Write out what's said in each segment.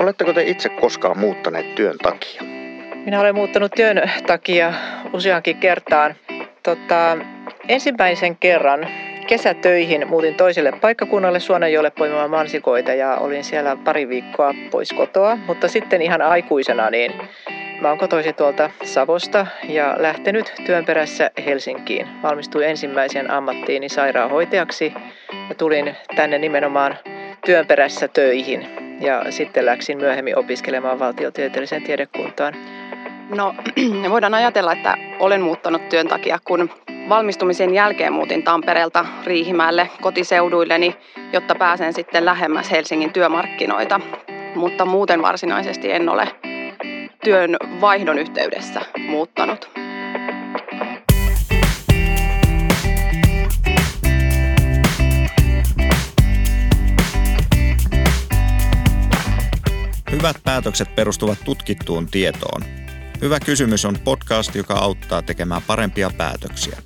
Oletteko te itse koskaan muuttaneet työn takia? Minä olen muuttanut työn takia useankin kertaan. Tota, ensimmäisen kerran kesätöihin muutin toiselle paikkakunnalle Suonenjoelle poimimaan mansikoita ja olin siellä pari viikkoa pois kotoa. Mutta sitten ihan aikuisena niin mä oon kotoisin tuolta Savosta ja lähtenyt työn perässä Helsinkiin. Valmistuin ensimmäisen ammattiini sairaanhoitajaksi ja tulin tänne nimenomaan työn perässä töihin. Ja sitten läksin myöhemmin opiskelemaan valtiotieteelliseen tiedekuntaan. No, voidaan ajatella, että olen muuttanut työn takia, kun valmistumisen jälkeen muutin Tampereelta Riihimäelle kotiseuduilleni, jotta pääsen sitten lähemmäs Helsingin työmarkkinoita. Mutta muuten varsinaisesti en ole työn vaihdon yhteydessä muuttanut. Hyvät päätökset perustuvat tutkittuun tietoon. Hyvä kysymys on podcast, joka auttaa tekemään parempia päätöksiä.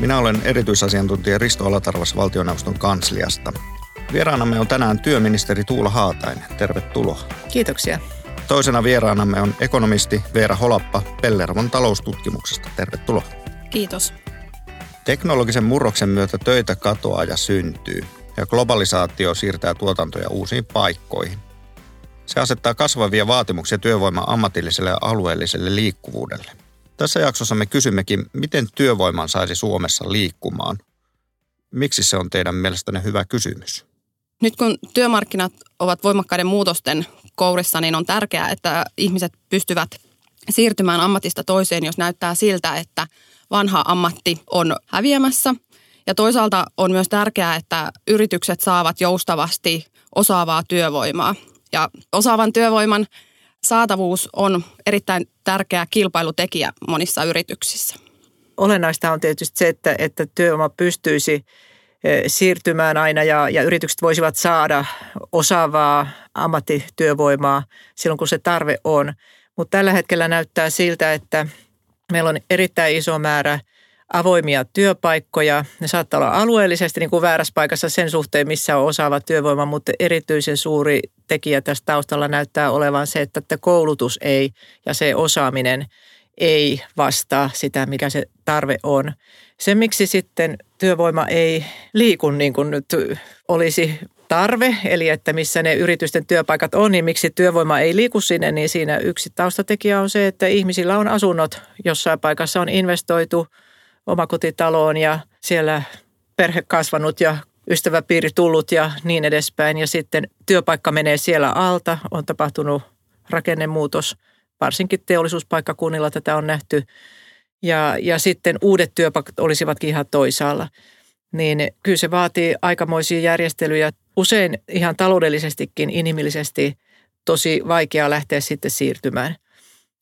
Minä olen erityisasiantuntija Risto Alatarvas valtioneuvoston kansliasta. Vieraanamme on tänään työministeri Tuula Haatainen. Tervetuloa. Kiitoksia. Toisena vieraanamme on ekonomisti Veera Holappa Pellervon taloustutkimuksesta. Tervetuloa. Kiitos. Teknologisen murroksen myötä töitä katoaa ja syntyy, ja globalisaatio siirtää tuotantoja uusiin paikkoihin. Se asettaa kasvavia vaatimuksia työvoiman ammatilliselle ja alueelliselle liikkuvuudelle. Tässä jaksossa me kysymmekin, miten työvoiman saisi Suomessa liikkumaan. Miksi se on teidän mielestänne hyvä kysymys? Nyt kun työmarkkinat ovat voimakkaiden muutosten kourissa, niin on tärkeää, että ihmiset pystyvät siirtymään ammatista toiseen, jos näyttää siltä, että vanha ammatti on häviämässä. Ja toisaalta on myös tärkeää, että yritykset saavat joustavasti osaavaa työvoimaa. Ja osaavan työvoiman saatavuus on erittäin tärkeä kilpailutekijä monissa yrityksissä. Olennaista on tietysti se, että, että työvoima pystyisi siirtymään aina ja, ja yritykset voisivat saada osaavaa ammattityövoimaa silloin, kun se tarve on. Mutta tällä hetkellä näyttää siltä, että meillä on erittäin iso määrä avoimia työpaikkoja. Ne saattaa olla alueellisesti niin kuin väärässä paikassa sen suhteen, missä on osaava työvoima, mutta erityisen suuri tekijä tässä taustalla näyttää olevan se, että koulutus ei ja se osaaminen ei vastaa sitä, mikä se tarve on. Se, miksi sitten työvoima ei liiku niin kuin nyt olisi tarve, eli että missä ne yritysten työpaikat on, niin miksi työvoima ei liiku sinne, niin siinä yksi taustatekijä on se, että ihmisillä on asunnot jossain paikassa on investoitu omakotitaloon ja siellä perhe kasvanut ja ystäväpiiri tullut ja niin edespäin. Ja sitten työpaikka menee siellä alta, on tapahtunut rakennemuutos, varsinkin teollisuuspaikkakunnilla tätä on nähty. Ja, ja sitten uudet työpaikat olisivatkin ihan toisaalla. Niin kyllä se vaatii aikamoisia järjestelyjä. Usein ihan taloudellisestikin, inhimillisesti tosi vaikea lähteä sitten siirtymään –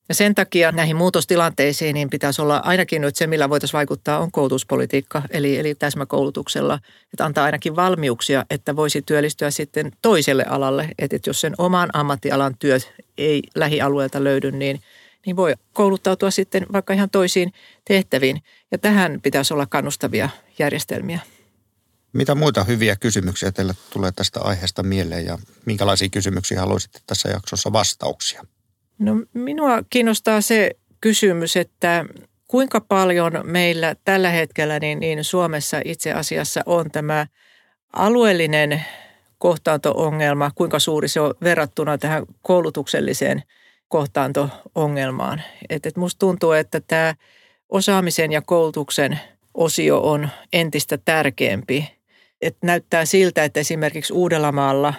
ja sen takia näihin muutostilanteisiin niin pitäisi olla ainakin nyt se, millä voitaisiin vaikuttaa, on koulutuspolitiikka, eli, eli täsmäkoulutuksella, että antaa ainakin valmiuksia, että voisi työllistyä sitten toiselle alalle. Että jos sen oman ammattialan työt ei lähialueelta löydy, niin, niin voi kouluttautua sitten vaikka ihan toisiin tehtäviin. Ja tähän pitäisi olla kannustavia järjestelmiä. Mitä muita hyviä kysymyksiä teille tulee tästä aiheesta mieleen ja minkälaisia kysymyksiä haluaisitte tässä jaksossa vastauksia? No minua kiinnostaa se kysymys, että kuinka paljon meillä tällä hetkellä niin, niin Suomessa itse asiassa on tämä alueellinen kohtaanto-ongelma, kuinka suuri se on verrattuna tähän koulutukselliseen kohtaanto-ongelmaan. Et, et musta tuntuu, että tämä osaamisen ja koulutuksen osio on entistä tärkeämpi. Et näyttää siltä, että esimerkiksi Uudellamaalla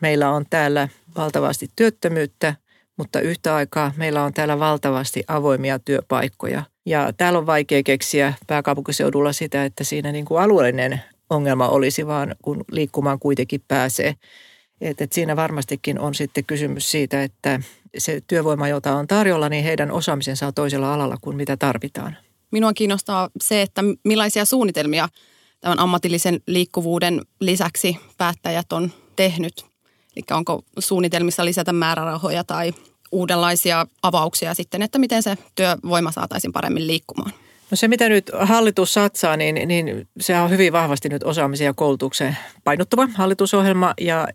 meillä on täällä valtavasti työttömyyttä mutta yhtä aikaa meillä on täällä valtavasti avoimia työpaikkoja. Ja täällä on vaikea keksiä pääkaupunkiseudulla sitä, että siinä niin kuin alueellinen ongelma olisi, vaan kun liikkumaan kuitenkin pääsee. Et, et siinä varmastikin on sitten kysymys siitä, että se työvoima, jota on tarjolla, niin heidän osaamisensa on toisella alalla kuin mitä tarvitaan. Minua kiinnostaa se, että millaisia suunnitelmia tämän ammatillisen liikkuvuuden lisäksi päättäjät on tehnyt. Eli onko suunnitelmissa lisätä määrärahoja tai uudenlaisia avauksia sitten, että miten se työvoima saataisiin paremmin liikkumaan. No se, mitä nyt hallitus satsaa, niin, niin se on hyvin vahvasti nyt osaamisen ja koulutuksen painottuva hallitusohjelma ja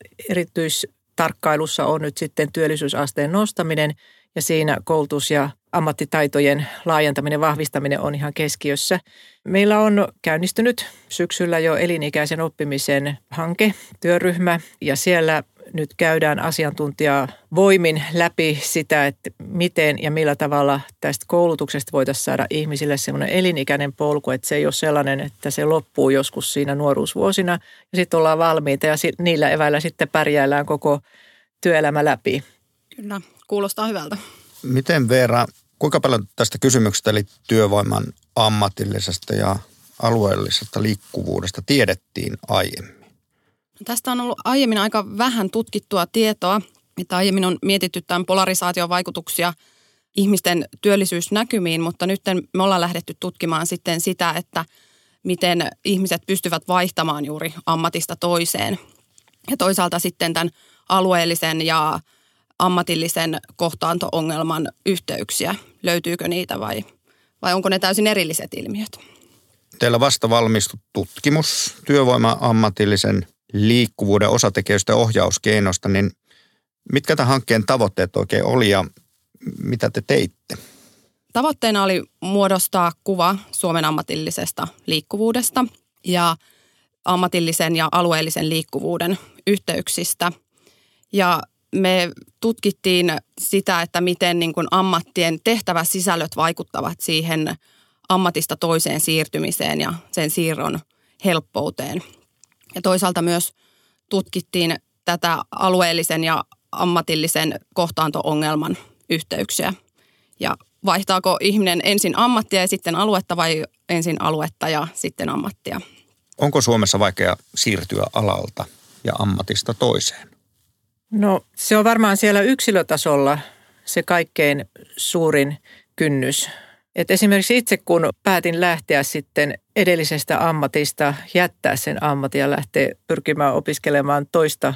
erityistarkkailussa on nyt sitten työllisyysasteen nostaminen ja siinä koulutus- ja ammattitaitojen laajentaminen vahvistaminen on ihan keskiössä. Meillä on käynnistynyt syksyllä jo elinikäisen oppimisen hanke, työryhmä ja siellä nyt käydään asiantuntijaa voimin läpi sitä, että miten ja millä tavalla tästä koulutuksesta voitaisiin saada ihmisille semmoinen elinikäinen polku, että se ei ole sellainen, että se loppuu joskus siinä nuoruusvuosina ja sitten ollaan valmiita ja niillä eväillä sitten pärjäillään koko työelämä läpi. Kyllä, kuulostaa hyvältä. Miten Veera, kuinka paljon tästä kysymyksestä eli työvoiman ammatillisesta ja alueellisesta liikkuvuudesta tiedettiin aiemmin? Tästä on ollut aiemmin aika vähän tutkittua tietoa, että aiemmin on mietitty tämän polarisaation vaikutuksia ihmisten työllisyysnäkymiin, mutta nyt me ollaan lähdetty tutkimaan sitten sitä, että miten ihmiset pystyvät vaihtamaan juuri ammatista toiseen. Ja toisaalta sitten tämän alueellisen ja ammatillisen kohtaanto-ongelman yhteyksiä. Löytyykö niitä vai, vai onko ne täysin erilliset ilmiöt? Teillä vasta valmistu tutkimus työvoima ammatillisen liikkuvuuden osatekijöistä ja ohjauskeinoista, niin mitkä tämän hankkeen tavoitteet oikein oli ja mitä te teitte? Tavoitteena oli muodostaa kuva Suomen ammatillisesta liikkuvuudesta ja ammatillisen ja alueellisen liikkuvuuden yhteyksistä. Ja me tutkittiin sitä, että miten niin kuin ammattien tehtäväsisällöt vaikuttavat siihen ammatista toiseen siirtymiseen ja sen siirron helppouteen. Ja toisaalta myös tutkittiin tätä alueellisen ja ammatillisen kohtaanto-ongelman yhteyksiä. Ja vaihtaako ihminen ensin ammattia ja sitten aluetta vai ensin aluetta ja sitten ammattia? Onko Suomessa vaikea siirtyä alalta ja ammatista toiseen? No se on varmaan siellä yksilötasolla se kaikkein suurin kynnys. Et esimerkiksi itse kun päätin lähteä sitten edellisestä ammatista, jättää sen ammatin ja lähteä pyrkimään opiskelemaan toista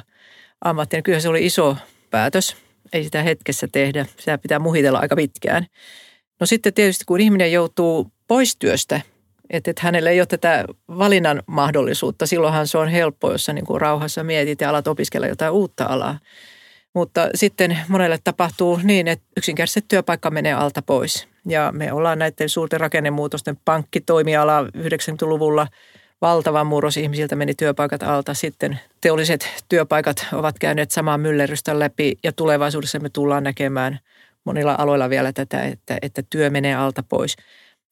ammattia, niin kyllä se oli iso päätös. Ei sitä hetkessä tehdä, sitä pitää muhitella aika pitkään. No sitten tietysti kun ihminen joutuu pois työstä, että, että hänellä ei ole tätä valinnan mahdollisuutta, silloinhan se on helppo, jos sä niin kuin rauhassa mietit ja alat opiskella jotain uutta alaa. Mutta sitten monelle tapahtuu niin, että yksinkertaisesti työpaikka menee alta pois. Ja me ollaan näiden suurten rakennemuutosten pankkitoimiala 90-luvulla valtava murros ihmisiltä meni työpaikat alta. Sitten teolliset työpaikat ovat käyneet samaa myllerrystä läpi ja tulevaisuudessa me tullaan näkemään monilla aloilla vielä tätä, että, että työ menee alta pois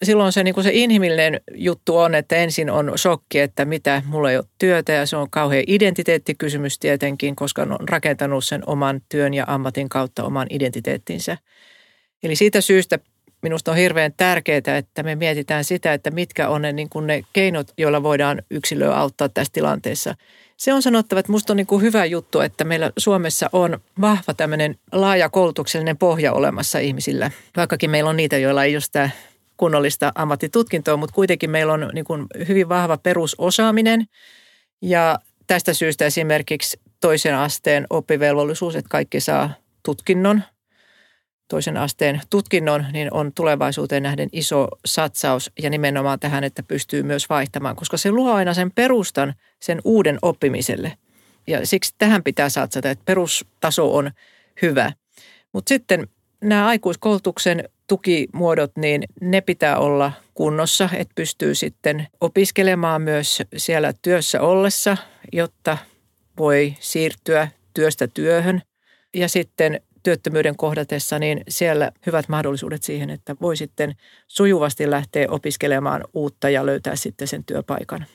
silloin se, niin kuin se inhimillinen juttu on, että ensin on shokki, että mitä, mulla ei ole työtä ja se on kauhean identiteettikysymys tietenkin, koska on rakentanut sen oman työn ja ammatin kautta oman identiteettinsä. Eli siitä syystä minusta on hirveän tärkeää, että me mietitään sitä, että mitkä on ne, niin kuin ne keinot, joilla voidaan yksilöä auttaa tässä tilanteessa. Se on sanottava, että minusta on niin kuin hyvä juttu, että meillä Suomessa on vahva tämmöinen laaja koulutuksellinen pohja olemassa ihmisillä. Vaikkakin meillä on niitä, joilla ei ole sitä kunnollista ammattitutkintoa, mutta kuitenkin meillä on niin kuin hyvin vahva perusosaaminen ja tästä syystä esimerkiksi toisen asteen oppivelvollisuus, että kaikki saa tutkinnon, toisen asteen tutkinnon, niin on tulevaisuuteen nähden iso satsaus ja nimenomaan tähän, että pystyy myös vaihtamaan, koska se luo aina sen perustan sen uuden oppimiselle. Ja siksi tähän pitää satsata, että perustaso on hyvä. Mutta sitten nämä aikuiskoulutuksen tukimuodot, niin ne pitää olla kunnossa, että pystyy sitten opiskelemaan myös siellä työssä ollessa, jotta voi siirtyä työstä työhön. Ja sitten työttömyyden kohdatessa, niin siellä hyvät mahdollisuudet siihen, että voi sitten sujuvasti lähteä opiskelemaan uutta ja löytää sitten sen työpaikan.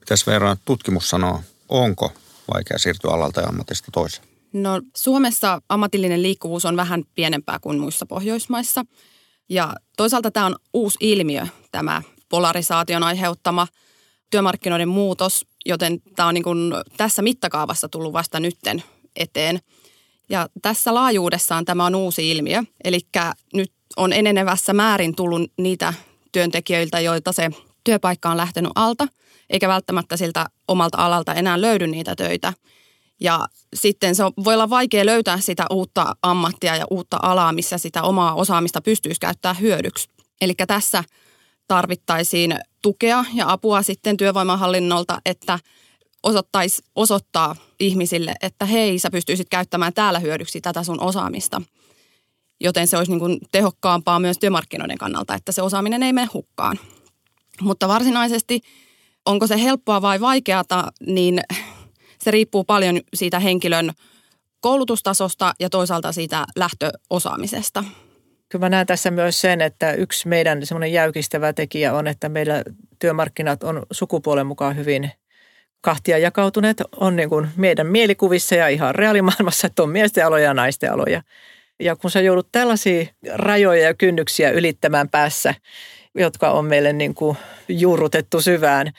Mitäs verran tutkimus sanoo, onko vaikea siirtyä alalta ja ammatista toiseen? No Suomessa ammatillinen liikkuvuus on vähän pienempää kuin muissa Pohjoismaissa. Ja toisaalta tämä on uusi ilmiö, tämä polarisaation aiheuttama työmarkkinoiden muutos, joten tämä on niin kuin tässä mittakaavassa tullut vasta nytten eteen. Ja tässä laajuudessaan tämä on uusi ilmiö, eli nyt on enenevässä määrin tullut niitä työntekijöiltä, joilta se työpaikka on lähtenyt alta, eikä välttämättä siltä omalta alalta enää löydy niitä töitä. Ja sitten se voi olla vaikea löytää sitä uutta ammattia ja uutta alaa, missä sitä omaa osaamista pystyisi käyttää hyödyksi. Eli tässä tarvittaisiin tukea ja apua sitten työvoimahallinnolta, että osoittaisi osoittaa ihmisille, että hei, sä pystyisit käyttämään täällä hyödyksi tätä sun osaamista. Joten se olisi niin kuin tehokkaampaa myös työmarkkinoiden kannalta, että se osaaminen ei mene hukkaan. Mutta varsinaisesti onko se helppoa vai vaikeata, niin se riippuu paljon siitä henkilön koulutustasosta ja toisaalta siitä lähtöosaamisesta. Kyllä mä näen tässä myös sen, että yksi meidän semmoinen jäykistävä tekijä on, että meillä työmarkkinat on sukupuolen mukaan hyvin kahtia jakautuneet. On niin kuin meidän mielikuvissa ja ihan reaalimaailmassa, että on miesten aloja ja naisten aloja. Ja kun sä joudut tällaisia rajoja ja kynnyksiä ylittämään päässä, jotka on meille niin kuin juurrutettu syvään,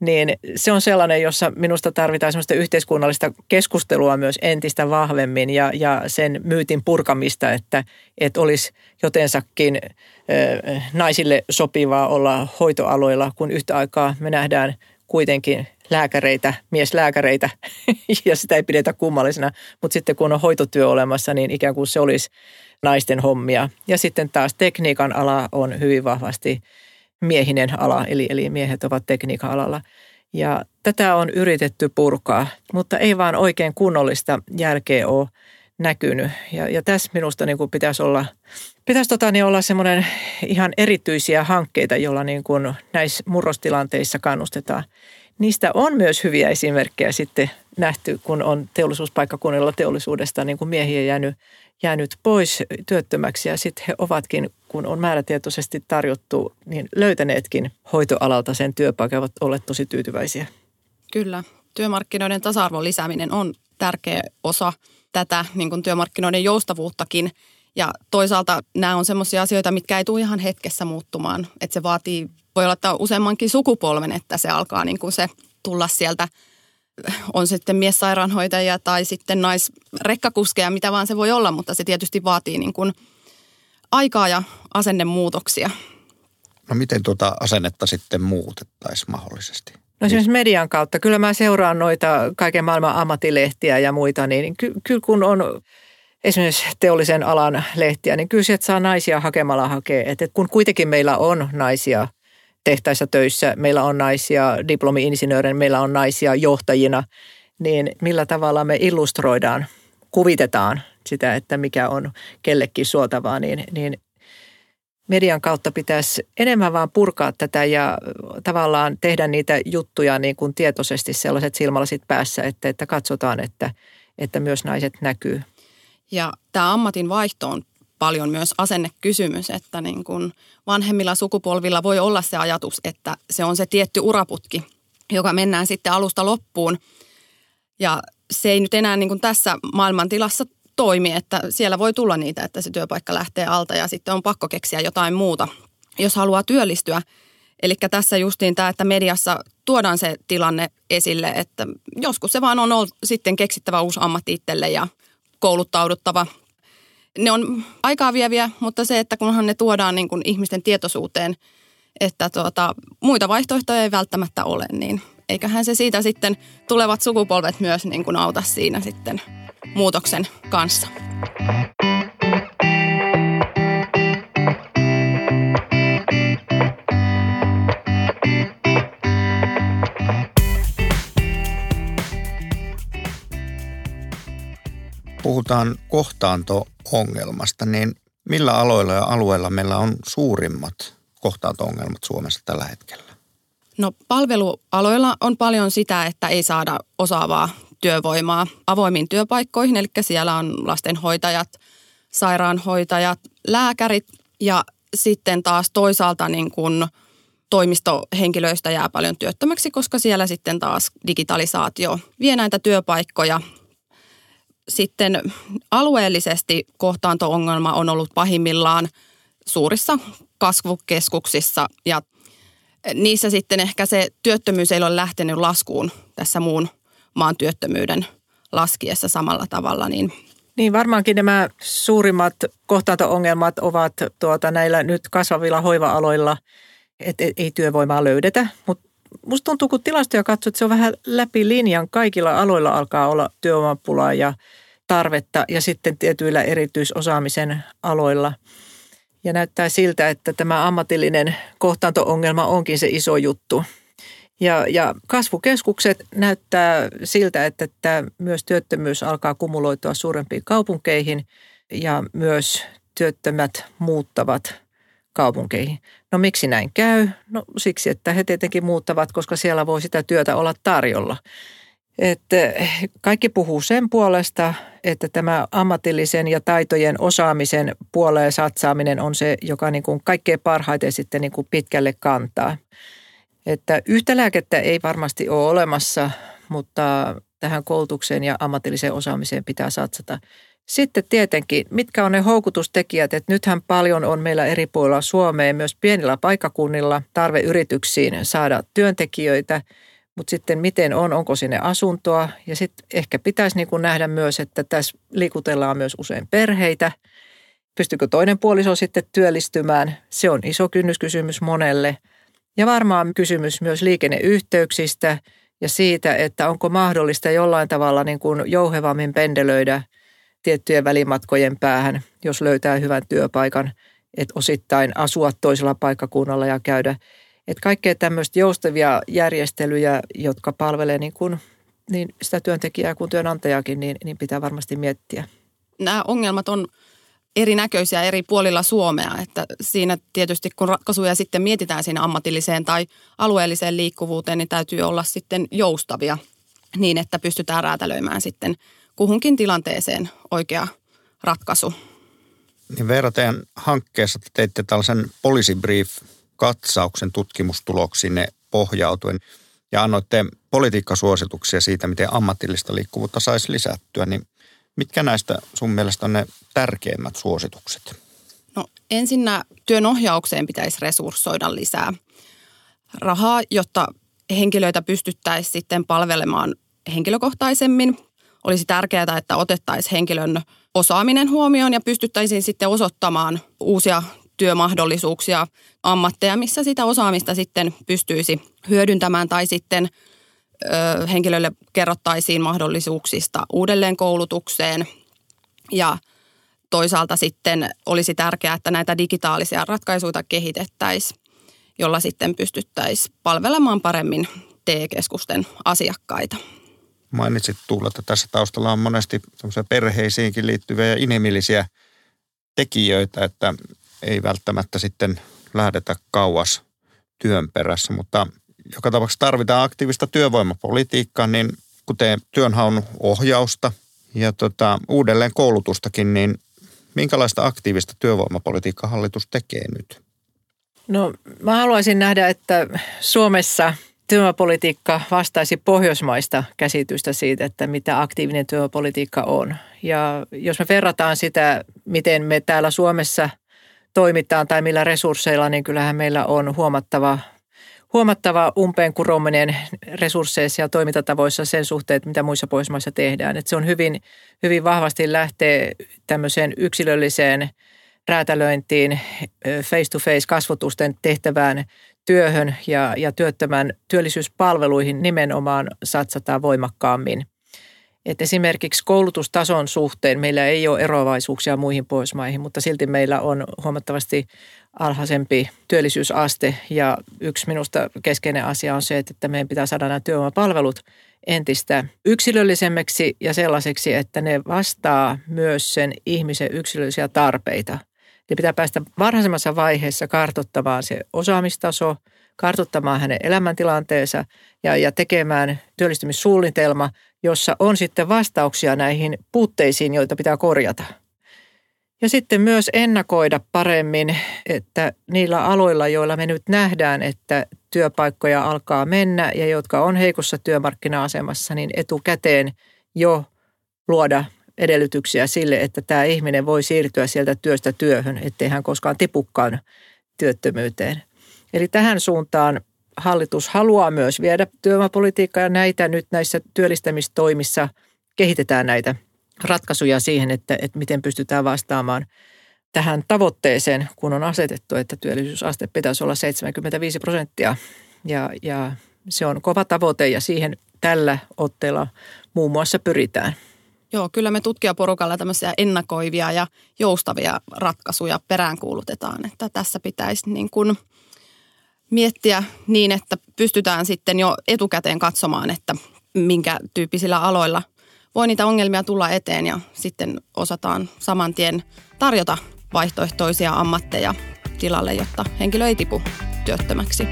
niin se on sellainen, jossa minusta tarvitaan sellaista yhteiskunnallista keskustelua myös entistä vahvemmin ja, ja sen myytin purkamista, että, että olisi jotensakin naisille sopivaa olla hoitoaloilla, kun yhtä aikaa me nähdään kuitenkin lääkäreitä, mieslääkäreitä, ja sitä ei pidetä kummallisena. Mutta sitten kun on hoitotyö olemassa, niin ikään kuin se olisi naisten hommia. Ja sitten taas tekniikan ala on hyvin vahvasti miehinen ala, eli, eli miehet ovat tekniikan alalla. Ja tätä on yritetty purkaa, mutta ei vaan oikein kunnollista jälkeä ole näkynyt. Ja, ja tässä minusta niin kuin pitäisi olla, pitäisi tota, niin olla semmoinen ihan erityisiä hankkeita, joilla niin kuin näissä murrostilanteissa kannustetaan. Niistä on myös hyviä esimerkkejä sitten nähty, kun on teollisuuspaikkakunnilla teollisuudesta niin kuin miehiä jäänyt, jäänyt pois työttömäksi ja sitten he ovatkin, kun on määrätietoisesti tarjottu, niin löytäneetkin hoitoalalta sen työpaikan, ovat olleet tosi tyytyväisiä. Kyllä. Työmarkkinoiden tasa-arvon lisääminen on tärkeä osa tätä niin kuin työmarkkinoiden joustavuuttakin. Ja toisaalta nämä on sellaisia asioita, mitkä ei tule ihan hetkessä muuttumaan. Että se vaatii, voi olla, että useammankin sukupolven, että se alkaa niin kuin se tulla sieltä on sitten miessairaanhoitajia tai sitten naisrekkakuskeja, mitä vaan se voi olla, mutta se tietysti vaatii niin kuin aikaa ja asennemuutoksia. No miten tuota asennetta sitten muutettaisiin mahdollisesti? No esimerkiksi median kautta. Kyllä mä seuraan noita kaiken maailman ammattilehtiä ja muita, niin ky- kyllä kun on esimerkiksi teollisen alan lehtiä, niin kyllä sieltä saa naisia hakemalla hakea. Et, et kun kuitenkin meillä on naisia tehtäissä töissä, meillä on naisia diplomi-insinöörejä, meillä on naisia johtajina, niin millä tavalla me illustroidaan, kuvitetaan sitä, että mikä on kellekin suotavaa, niin, niin median kautta pitäisi enemmän vaan purkaa tätä ja tavallaan tehdä niitä juttuja niin kuin tietoisesti sellaiset silmälasit päässä, että, että katsotaan, että, että myös naiset näkyy. Ja tämä ammatin vaihto on paljon myös asennekysymys, että niin kuin vanhemmilla sukupolvilla voi olla se ajatus, että se on se tietty uraputki, joka mennään sitten alusta loppuun. Ja se ei nyt enää niin kuin tässä maailmantilassa toimi, että siellä voi tulla niitä, että se työpaikka lähtee alta ja sitten on pakko keksiä jotain muuta, jos haluaa työllistyä. Eli tässä justiin tämä, että mediassa tuodaan se tilanne esille, että joskus se vaan on sitten keksittävä uusi ammatti itselle ja kouluttauduttava. Ne on aikaa vieviä, mutta se, että kunhan ne tuodaan niin kuin ihmisten tietoisuuteen, että tuota, muita vaihtoehtoja ei välttämättä ole, niin eiköhän se siitä sitten tulevat sukupolvet myös niin kuin auta siinä sitten muutoksen kanssa. Puhutaan kohtaanto-ongelmasta, niin millä aloilla ja alueilla meillä on suurimmat kohtaanto-ongelmat Suomessa tällä hetkellä? No palvelualoilla on paljon sitä, että ei saada osaavaa työvoimaa avoimiin työpaikkoihin, eli siellä on lastenhoitajat, sairaanhoitajat, lääkärit ja sitten taas toisaalta niin kuin toimistohenkilöistä jää paljon työttömäksi, koska siellä sitten taas digitalisaatio vie näitä työpaikkoja. Sitten alueellisesti kohtaanto-ongelma on ollut pahimmillaan suurissa kasvukeskuksissa ja niissä sitten ehkä se työttömyys ei ole lähtenyt laskuun tässä muun maan työttömyyden laskiessa samalla tavalla. Niin, niin varmaankin nämä suurimmat kohtaanto-ongelmat ovat tuota näillä nyt kasvavilla hoiva-aloilla, että ei työvoimaa löydetä, mutta musta tuntuu, kun tilastoja katsoo, että se on vähän läpi linjan. Kaikilla aloilla alkaa olla työvoimapulaa ja tarvetta ja sitten tietyillä erityisosaamisen aloilla. Ja näyttää siltä, että tämä ammatillinen kohtaanto-ongelma onkin se iso juttu. Ja, ja kasvukeskukset näyttää siltä, että, että myös työttömyys alkaa kumuloitua suurempiin kaupunkeihin ja myös työttömät muuttavat kaupunkeihin. No miksi näin käy? No siksi, että he tietenkin muuttavat, koska siellä voi sitä työtä olla tarjolla. Että kaikki puhuu sen puolesta, että tämä ammatillisen ja taitojen osaamisen puoleen satsaaminen on se, joka niin kuin kaikkein parhaiten sitten niin kuin pitkälle kantaa. Että yhtä lääkettä ei varmasti ole olemassa, mutta tähän koulutukseen ja ammatilliseen osaamiseen pitää satsata. Sitten tietenkin, mitkä on ne houkutustekijät, että nythän paljon on meillä eri puolilla Suomea, myös pienillä paikkakunnilla tarve yrityksiin saada työntekijöitä, mutta sitten miten on, onko sinne asuntoa ja sitten ehkä pitäisi niin kuin nähdä myös, että tässä liikutellaan myös usein perheitä. Pystykö toinen puoliso sitten työllistymään? Se on iso kynnyskysymys monelle. Ja varmaan kysymys myös liikenneyhteyksistä ja siitä, että onko mahdollista jollain tavalla niin kuin jouhevammin pendelöidä tiettyjen välimatkojen päähän, jos löytää hyvän työpaikan, että osittain asua toisella paikkakunnalla ja käydä. Että kaikkea tämmöistä joustavia järjestelyjä, jotka palvelee niin, kuin, niin sitä työntekijää kuin työnantajakin, niin, niin pitää varmasti miettiä. Nämä ongelmat on erinäköisiä eri puolilla Suomea. Että siinä tietysti kun ratkaisuja sitten mietitään siinä ammatilliseen tai alueelliseen liikkuvuuteen, niin täytyy olla sitten joustavia niin, että pystytään räätälöimään sitten kuhunkin tilanteeseen oikea ratkaisu. Niin Veera, teidän hankkeessa te teitte tällaisen policy brief-katsauksen tutkimustuloksinne pohjautuen ja annoitte politiikkasuosituksia siitä, miten ammatillista liikkuvuutta saisi lisättyä. Niin mitkä näistä sun mielestä on ne tärkeimmät suositukset? No ensinnä työn ohjaukseen pitäisi resurssoida lisää rahaa, jotta henkilöitä pystyttäisiin sitten palvelemaan henkilökohtaisemmin olisi tärkeää, että otettaisiin henkilön osaaminen huomioon ja pystyttäisiin sitten osoittamaan uusia työmahdollisuuksia, ammatteja, missä sitä osaamista sitten pystyisi hyödyntämään tai sitten ö, henkilölle kerrottaisiin mahdollisuuksista uudelleenkoulutukseen ja toisaalta sitten olisi tärkeää, että näitä digitaalisia ratkaisuja kehitettäisiin, jolla sitten pystyttäisiin palvelemaan paremmin TE-keskusten asiakkaita. Mainitsit Tuula, että tässä taustalla on monesti perheisiinkin liittyviä ja inhimillisiä tekijöitä, että ei välttämättä sitten lähdetä kauas työn perässä, mutta joka tapauksessa tarvitaan aktiivista työvoimapolitiikkaa, niin kuten työnhaun ohjausta ja tota, uudelleen koulutustakin, niin minkälaista aktiivista työvoimapolitiikkaa hallitus tekee nyt? No mä haluaisin nähdä, että Suomessa – työvoimapolitiikka vastaisi pohjoismaista käsitystä siitä, että mitä aktiivinen työvoimapolitiikka on. Ja jos me verrataan sitä, miten me täällä Suomessa toimitaan tai millä resursseilla, niin kyllähän meillä on huomattava, huomattava umpeen kurominen resursseissa ja toimintatavoissa sen suhteen, mitä muissa Pohjoismaissa tehdään. Että se on hyvin, hyvin vahvasti lähtee tämmöiseen yksilölliseen räätälöintiin, face-to-face kasvotusten tehtävään työhön ja, ja työttömän työllisyyspalveluihin nimenomaan satsataan voimakkaammin. Et esimerkiksi koulutustason suhteen meillä ei ole eroavaisuuksia muihin Pohjoismaihin, mutta silti meillä on huomattavasti alhaisempi työllisyysaste. Ja yksi minusta keskeinen asia on se, että meidän pitää saada nämä työvoimapalvelut entistä yksilöllisemmiksi ja sellaiseksi, että ne vastaa myös sen ihmisen yksilöllisiä tarpeita – niin pitää päästä varhaisemmassa vaiheessa kartottamaan se osaamistaso, kartottamaan hänen elämäntilanteensa ja, ja tekemään työllistymissuunnitelma, jossa on sitten vastauksia näihin puutteisiin, joita pitää korjata. Ja sitten myös ennakoida paremmin, että niillä aloilla, joilla me nyt nähdään, että työpaikkoja alkaa mennä ja jotka on heikossa työmarkkina-asemassa, niin etukäteen jo luoda edellytyksiä sille, että tämä ihminen voi siirtyä sieltä työstä työhön, ettei hän koskaan tipukkaan työttömyyteen. Eli tähän suuntaan hallitus haluaa myös viedä työvoimapolitiikkaa ja näitä nyt näissä työllistämistoimissa kehitetään näitä ratkaisuja siihen, että, että miten pystytään vastaamaan tähän tavoitteeseen, kun on asetettu, että työllisyysaste pitäisi olla 75 prosenttia ja, ja Se on kova tavoite ja siihen tällä otteella muun muassa pyritään. Joo, kyllä me tutkijaporukalla tämmöisiä ennakoivia ja joustavia ratkaisuja peräänkuulutetaan, että tässä pitäisi niin kuin miettiä niin, että pystytään sitten jo etukäteen katsomaan, että minkä tyyppisillä aloilla voi niitä ongelmia tulla eteen ja sitten osataan saman tien tarjota vaihtoehtoisia ammatteja tilalle, jotta henkilö ei tipu työttömäksi.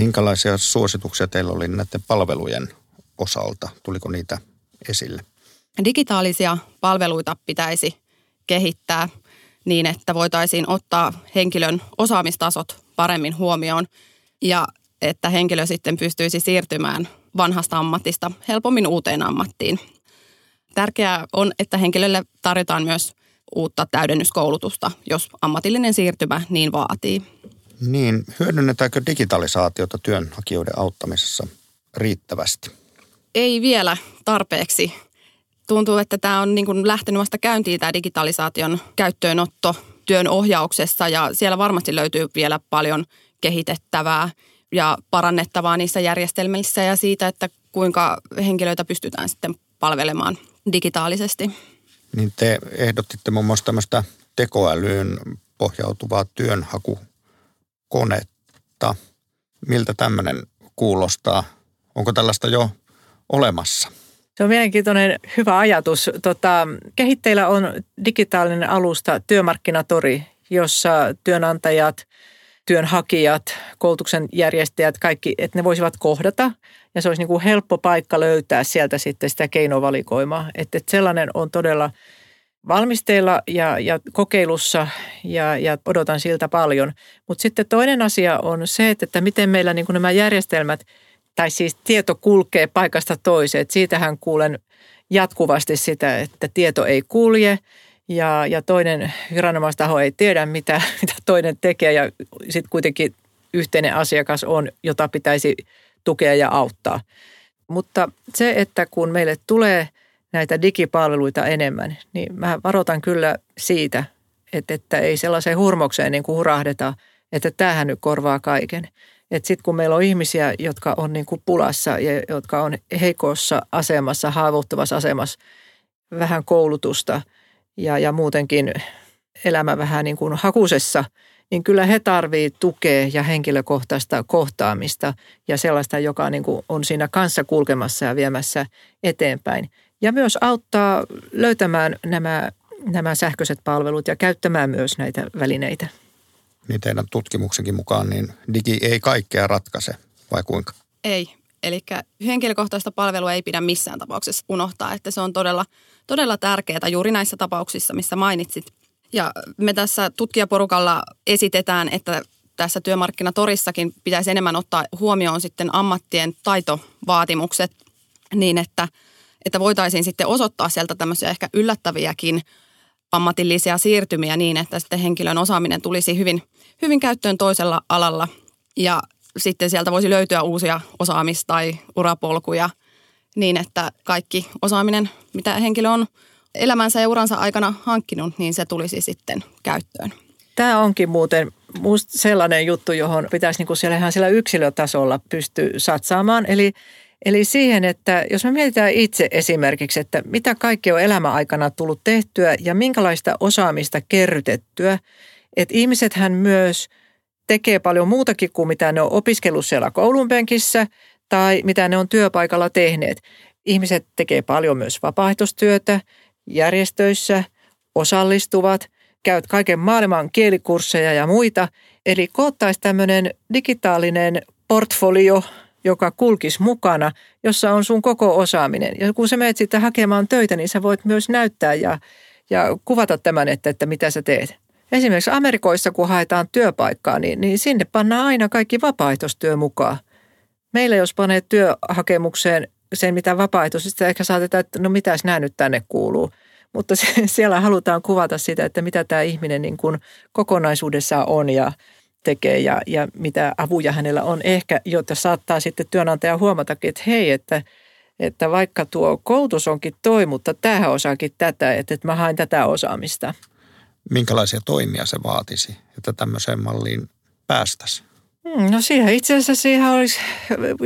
Minkälaisia suosituksia teillä oli näiden palvelujen osalta? Tuliko niitä esille? Digitaalisia palveluita pitäisi kehittää niin, että voitaisiin ottaa henkilön osaamistasot paremmin huomioon ja että henkilö sitten pystyisi siirtymään vanhasta ammatista helpommin uuteen ammattiin. Tärkeää on, että henkilölle tarjotaan myös uutta täydennyskoulutusta, jos ammatillinen siirtymä niin vaatii. Niin, hyödynnetäänkö digitalisaatiota työnhakijoiden auttamisessa riittävästi? Ei vielä tarpeeksi. Tuntuu, että tämä on niin kuin lähtenyt vasta käyntiin tämä digitalisaation käyttöönotto työn ohjauksessa ja siellä varmasti löytyy vielä paljon kehitettävää ja parannettavaa niissä järjestelmissä ja siitä, että kuinka henkilöitä pystytään sitten palvelemaan digitaalisesti. Niin te ehdottitte muun muassa tämmöistä tekoälyyn pohjautuvaa työnhaku konetta. Miltä tämmöinen kuulostaa? Onko tällaista jo olemassa? Se on mielenkiintoinen hyvä ajatus. Tota, kehitteillä on digitaalinen alusta Työmarkkinatori, jossa työnantajat, työnhakijat, koulutuksen järjestäjät, kaikki, että ne voisivat kohdata. Ja se olisi niin kuin helppo paikka löytää sieltä sitten sitä keinovalikoimaa. Että, että sellainen on todella valmisteilla ja, ja kokeilussa ja, ja odotan siltä paljon. Mutta sitten toinen asia on se, että, että miten meillä niin nämä järjestelmät, tai siis tieto kulkee paikasta toiseen. Et siitähän kuulen jatkuvasti sitä, että tieto ei kulje ja, ja toinen viranomaistaho ei tiedä, mitä, mitä toinen tekee ja sitten kuitenkin yhteinen asiakas on, jota pitäisi tukea ja auttaa. Mutta se, että kun meille tulee – näitä digipalveluita enemmän, niin mä varoitan kyllä siitä, että, että ei sellaiseen hurmokseen niin kuin hurahdeta, että tämähän nyt korvaa kaiken. Että sitten kun meillä on ihmisiä, jotka on niin kuin pulassa ja jotka on heikossa asemassa, haavoittuvassa asemassa, vähän koulutusta ja, ja muutenkin elämä vähän niin kuin hakusessa, niin kyllä he tarvitsevat tukea ja henkilökohtaista kohtaamista ja sellaista, joka niin kuin on siinä kanssa kulkemassa ja viemässä eteenpäin ja myös auttaa löytämään nämä, nämä sähköiset palvelut ja käyttämään myös näitä välineitä. Niin teidän tutkimuksenkin mukaan, niin digi ei kaikkea ratkaise, vai kuinka? Ei. Eli henkilökohtaista palvelua ei pidä missään tapauksessa unohtaa, että se on todella, todella tärkeää juuri näissä tapauksissa, missä mainitsit. Ja me tässä tutkijaporukalla esitetään, että tässä työmarkkinatorissakin pitäisi enemmän ottaa huomioon sitten ammattien taitovaatimukset niin, että – että voitaisiin sitten osoittaa sieltä tämmöisiä ehkä yllättäviäkin ammatillisia siirtymiä niin, että sitten henkilön osaaminen tulisi hyvin, hyvin käyttöön toisella alalla ja sitten sieltä voisi löytyä uusia osaamis- tai urapolkuja niin, että kaikki osaaminen, mitä henkilö on elämänsä ja uransa aikana hankkinut, niin se tulisi sitten käyttöön. Tämä onkin muuten musta sellainen juttu, johon pitäisi niin kuin siellä ihan siellä yksilötasolla pystyä satsaamaan. Eli Eli siihen, että jos me mietitään itse esimerkiksi, että mitä kaikkea on elämäaikana tullut tehtyä ja minkälaista osaamista kerrytettyä, että ihmisethän myös tekee paljon muutakin kuin mitä ne on opiskellut siellä koulunpenkissä tai mitä ne on työpaikalla tehneet. Ihmiset tekee paljon myös vapaaehtoistyötä järjestöissä, osallistuvat, käyt kaiken maailman kielikursseja ja muita. Eli koottaisi tämmöinen digitaalinen portfolio – joka kulkisi mukana, jossa on sun koko osaaminen. Ja kun sä menet sitten hakemaan töitä, niin sä voit myös näyttää ja, ja kuvata tämän, että, että mitä sä teet. Esimerkiksi Amerikoissa, kun haetaan työpaikkaa, niin, niin sinne pannaan aina kaikki vapaaehtoistyö mukaan. Meillä jos panee työhakemukseen sen, mitä vapaaehtoisesti ehkä saatetaan, että no mitäs nämä nyt tänne kuuluu. Mutta se, siellä halutaan kuvata sitä, että mitä tämä ihminen niin kuin kokonaisuudessaan on ja, tekee ja, ja mitä avuja hänellä on ehkä, jotta saattaa sitten työnantaja huomatakin, että hei, että, että vaikka tuo koulutus onkin toi, mutta tämähän osaakin tätä, että, että mä haen tätä osaamista. Minkälaisia toimia se vaatisi, että tämmöiseen malliin päästäisiin? Hmm, no siihen itse asiassa siihen olisi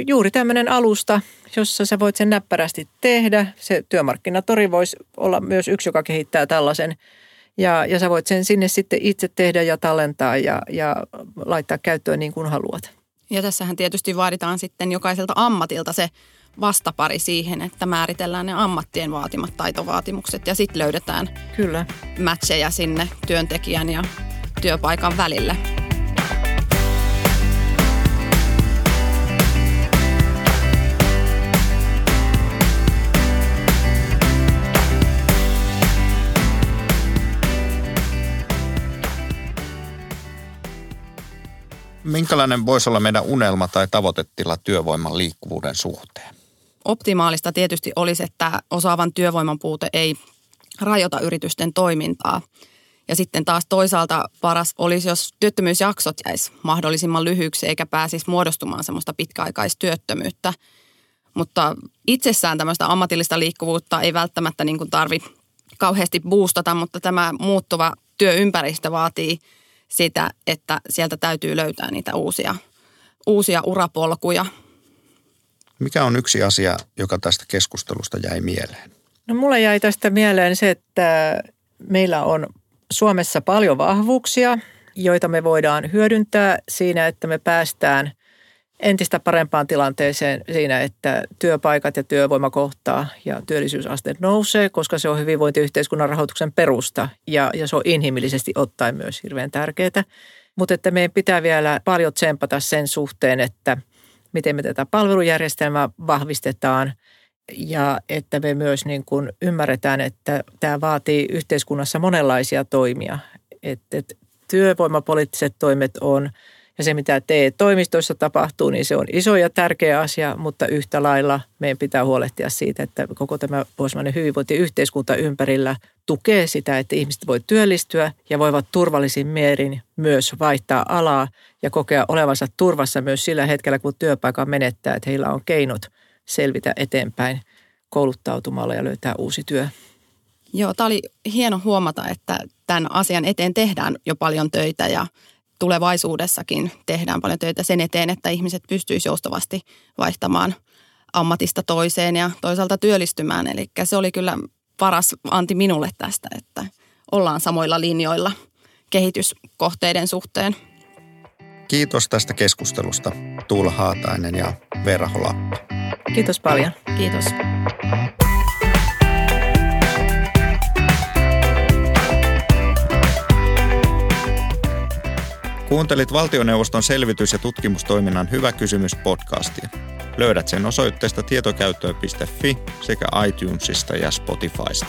juuri tämmöinen alusta, jossa sä voit sen näppärästi tehdä. Se työmarkkinatori voisi olla myös yksi, joka kehittää tällaisen. Ja, ja sä voit sen sinne sitten itse tehdä ja tallentaa ja, ja laittaa käyttöön niin kuin haluat. Ja tässähän tietysti vaaditaan sitten jokaiselta ammatilta se vastapari siihen, että määritellään ne ammattien vaatimat taitovaatimukset ja sitten löydetään Kyllä. matcheja sinne työntekijän ja työpaikan välille. Minkälainen voisi olla meidän unelma tai tavoitetila työvoiman liikkuvuuden suhteen? Optimaalista tietysti olisi, että osaavan työvoiman puute ei rajoita yritysten toimintaa. Ja sitten taas toisaalta paras olisi, jos työttömyysjaksot jäisi mahdollisimman lyhyiksi eikä pääsisi muodostumaan semmoista pitkäaikaistyöttömyyttä. Mutta itsessään tämmöistä ammatillista liikkuvuutta ei välttämättä niin tarvi kauheasti boostata, mutta tämä muuttuva työympäristö vaatii – sitä, että sieltä täytyy löytää niitä uusia, uusia urapolkuja. Mikä on yksi asia, joka tästä keskustelusta jäi mieleen? No mulle jäi tästä mieleen se, että meillä on Suomessa paljon vahvuuksia, joita me voidaan hyödyntää siinä, että me päästään – entistä parempaan tilanteeseen siinä, että työpaikat ja työvoima kohtaa ja työllisyysaste nousee, koska se on hyvinvointiyhteiskunnan rahoituksen perusta ja, ja se on inhimillisesti ottaen myös hirveän tärkeää. Mutta että meidän pitää vielä paljon tsempata sen suhteen, että miten me tätä palvelujärjestelmää vahvistetaan ja että me myös niin kuin ymmärretään, että tämä vaatii yhteiskunnassa monenlaisia toimia. Että, että työvoimapoliittiset toimet on – ja se, mitä TE-toimistoissa tapahtuu, niin se on iso ja tärkeä asia, mutta yhtä lailla meidän pitää huolehtia siitä, että koko tämä pohjoismainen hyvinvointiyhteiskunta ympärillä tukee sitä, että ihmiset voi työllistyä ja voivat turvallisin mielin myös vaihtaa alaa ja kokea olevansa turvassa myös sillä hetkellä, kun työpaikan menettää, että heillä on keinot selvitä eteenpäin kouluttautumalla ja löytää uusi työ. Joo, tämä oli hieno huomata, että tämän asian eteen tehdään jo paljon töitä ja tulevaisuudessakin tehdään paljon töitä sen eteen, että ihmiset pystyisivät joustavasti vaihtamaan ammatista toiseen ja toisaalta työllistymään. Eli se oli kyllä paras anti minulle tästä, että ollaan samoilla linjoilla kehityskohteiden suhteen. Kiitos tästä keskustelusta Tuula Haatainen ja Veera Holappi. Kiitos paljon. Kiitos. Kuuntelit valtioneuvoston selvitys- ja tutkimustoiminnan Hyvä kysymys podcastia. Löydät sen osoitteesta tietokäyttöön.fi sekä iTunesista ja Spotifysta.